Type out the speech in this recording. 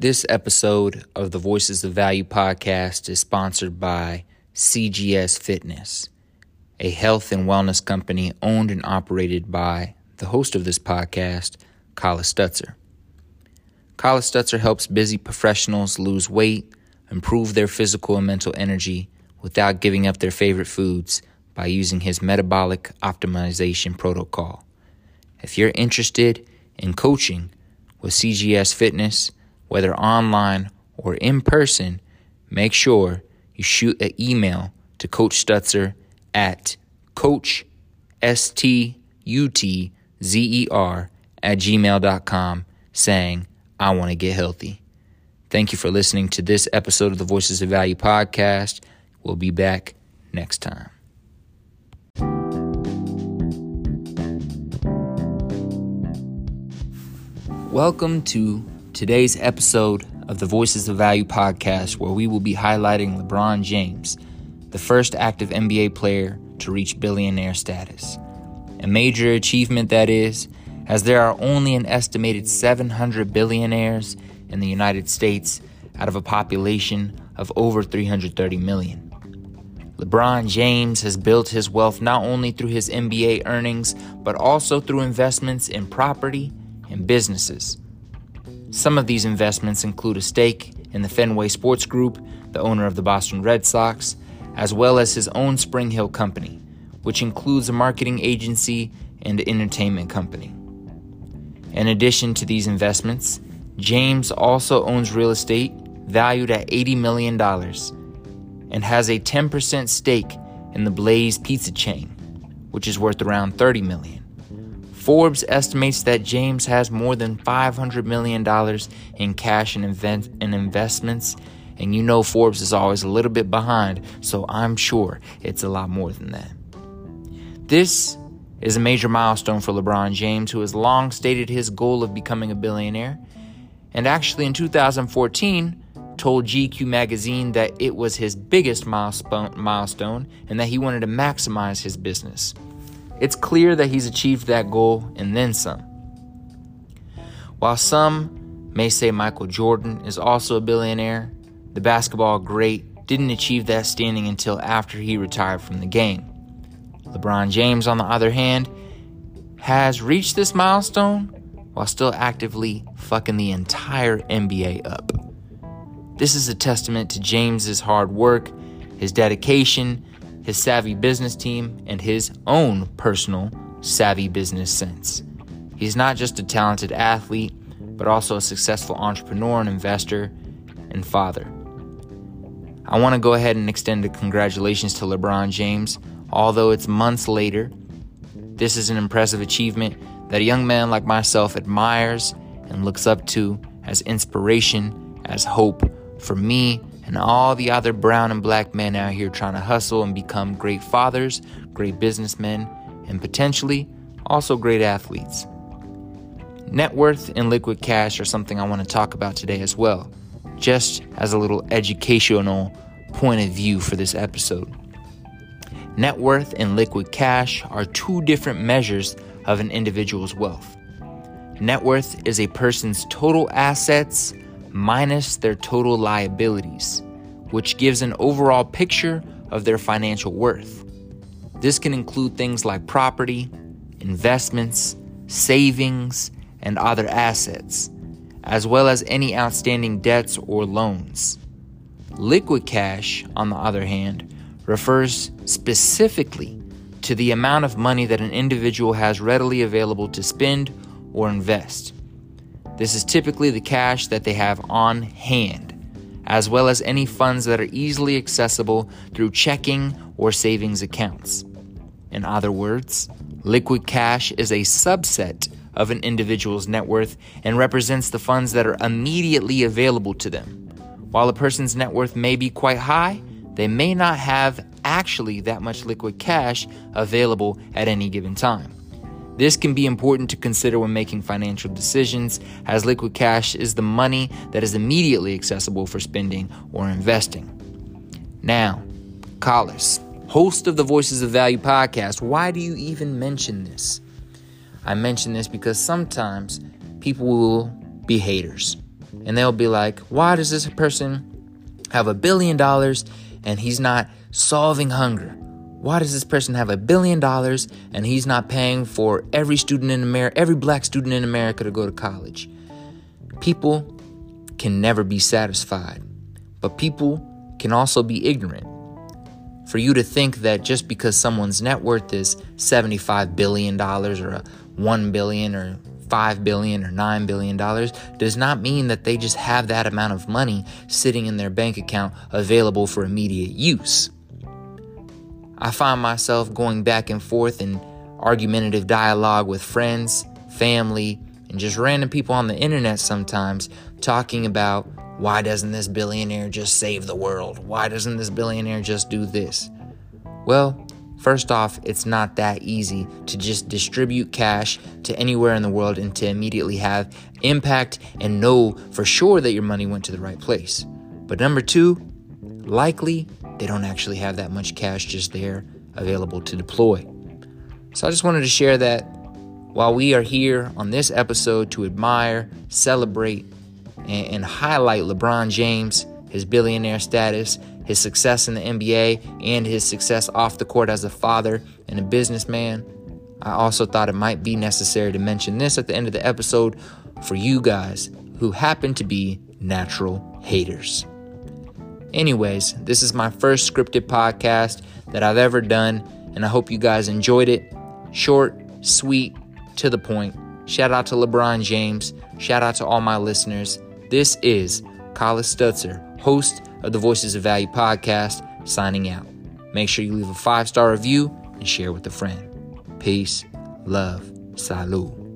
This episode of the Voices of Value podcast is sponsored by CGS Fitness, a health and wellness company owned and operated by the host of this podcast, Kala Stutzer. Kala Stutzer helps busy professionals lose weight, improve their physical and mental energy without giving up their favorite foods by using his metabolic optimization protocol. If you're interested in coaching with CGS Fitness, whether online or in person, make sure you shoot an email to Coach Stutzer at Coach S T U T Z E R at gmail.com saying, I want to get healthy. Thank you for listening to this episode of the Voices of Value podcast. We'll be back next time. Welcome to today's episode of the Voices of Value podcast, where we will be highlighting LeBron James, the first active NBA player to reach billionaire status. A major achievement that is, as there are only an estimated 700 billionaires in the United States out of a population of over 330 million. LeBron James has built his wealth not only through his NBA earnings, but also through investments in property and businesses. Some of these investments include a stake in the Fenway Sports Group, the owner of the Boston Red Sox, as well as his own Spring Hill Company, which includes a marketing agency and entertainment company. In addition to these investments, James also owns real estate valued at $80 million and has a 10% stake in the Blaze Pizza chain, which is worth around $30 million. Forbes estimates that James has more than $500 million in cash and, invent- and investments. And you know, Forbes is always a little bit behind, so I'm sure it's a lot more than that. This is a major milestone for LeBron James, who has long stated his goal of becoming a billionaire. And actually, in 2014, told GQ magazine that it was his biggest milestone and that he wanted to maximize his business. It's clear that he's achieved that goal and then some. While some may say Michael Jordan is also a billionaire, the basketball great didn't achieve that standing until after he retired from the game. LeBron James, on the other hand, has reached this milestone while still actively fucking the entire NBA up. This is a testament to James's hard work, his dedication, his savvy business team, and his own personal savvy business sense. He's not just a talented athlete, but also a successful entrepreneur and investor and father. I want to go ahead and extend a congratulations to LeBron James, although it's months later. This is an impressive achievement that a young man like myself admires and looks up to as inspiration, as hope for me and all the other brown and black men out here trying to hustle and become great fathers, great businessmen, and potentially also great athletes. Net worth and liquid cash are something I want to talk about today as well, just as a little educational point of view for this episode. Net worth and liquid cash are two different measures of an individual's wealth. Net worth is a person's total assets minus their total liabilities, which gives an overall picture of their financial worth. This can include things like property, investments, savings, and other assets, as well as any outstanding debts or loans. Liquid cash, on the other hand, refers specifically to the amount of money that an individual has readily available to spend or invest. This is typically the cash that they have on hand, as well as any funds that are easily accessible through checking or savings accounts. In other words, liquid cash is a subset of an individual's net worth and represents the funds that are immediately available to them. While a person's net worth may be quite high, they may not have actually that much liquid cash available at any given time. This can be important to consider when making financial decisions, as liquid cash is the money that is immediately accessible for spending or investing. Now, Collis, host of the Voices of Value podcast, why do you even mention this? I mention this because sometimes people will be haters. and they'll be like, why does this person have a billion dollars and he's not solving hunger? Why does this person have a billion dollars and he's not paying for every student in America, every black student in America to go to college? People can never be satisfied, but people can also be ignorant. For you to think that just because someone's net worth is $75 billion or a 1 billion or 5 billion or 9 billion dollars does not mean that they just have that amount of money sitting in their bank account available for immediate use. I find myself going back and forth in argumentative dialogue with friends, family, and just random people on the internet sometimes talking about why doesn't this billionaire just save the world? Why doesn't this billionaire just do this? Well, first off, it's not that easy to just distribute cash to anywhere in the world and to immediately have impact and know for sure that your money went to the right place. But number two, likely they don't actually have that much cash just there available to deploy. So I just wanted to share that while we are here on this episode to admire, celebrate, and, and highlight LeBron James, his billionaire status, his success in the NBA, and his success off the court as a father and a businessman, I also thought it might be necessary to mention this at the end of the episode for you guys who happen to be natural haters. Anyways, this is my first scripted podcast that I've ever done, and I hope you guys enjoyed it. Short, sweet, to the point. Shout out to LeBron James. Shout out to all my listeners. This is Collis Stutzer, host of the Voices of Value podcast, signing out. Make sure you leave a five star review and share with a friend. Peace, love, salud.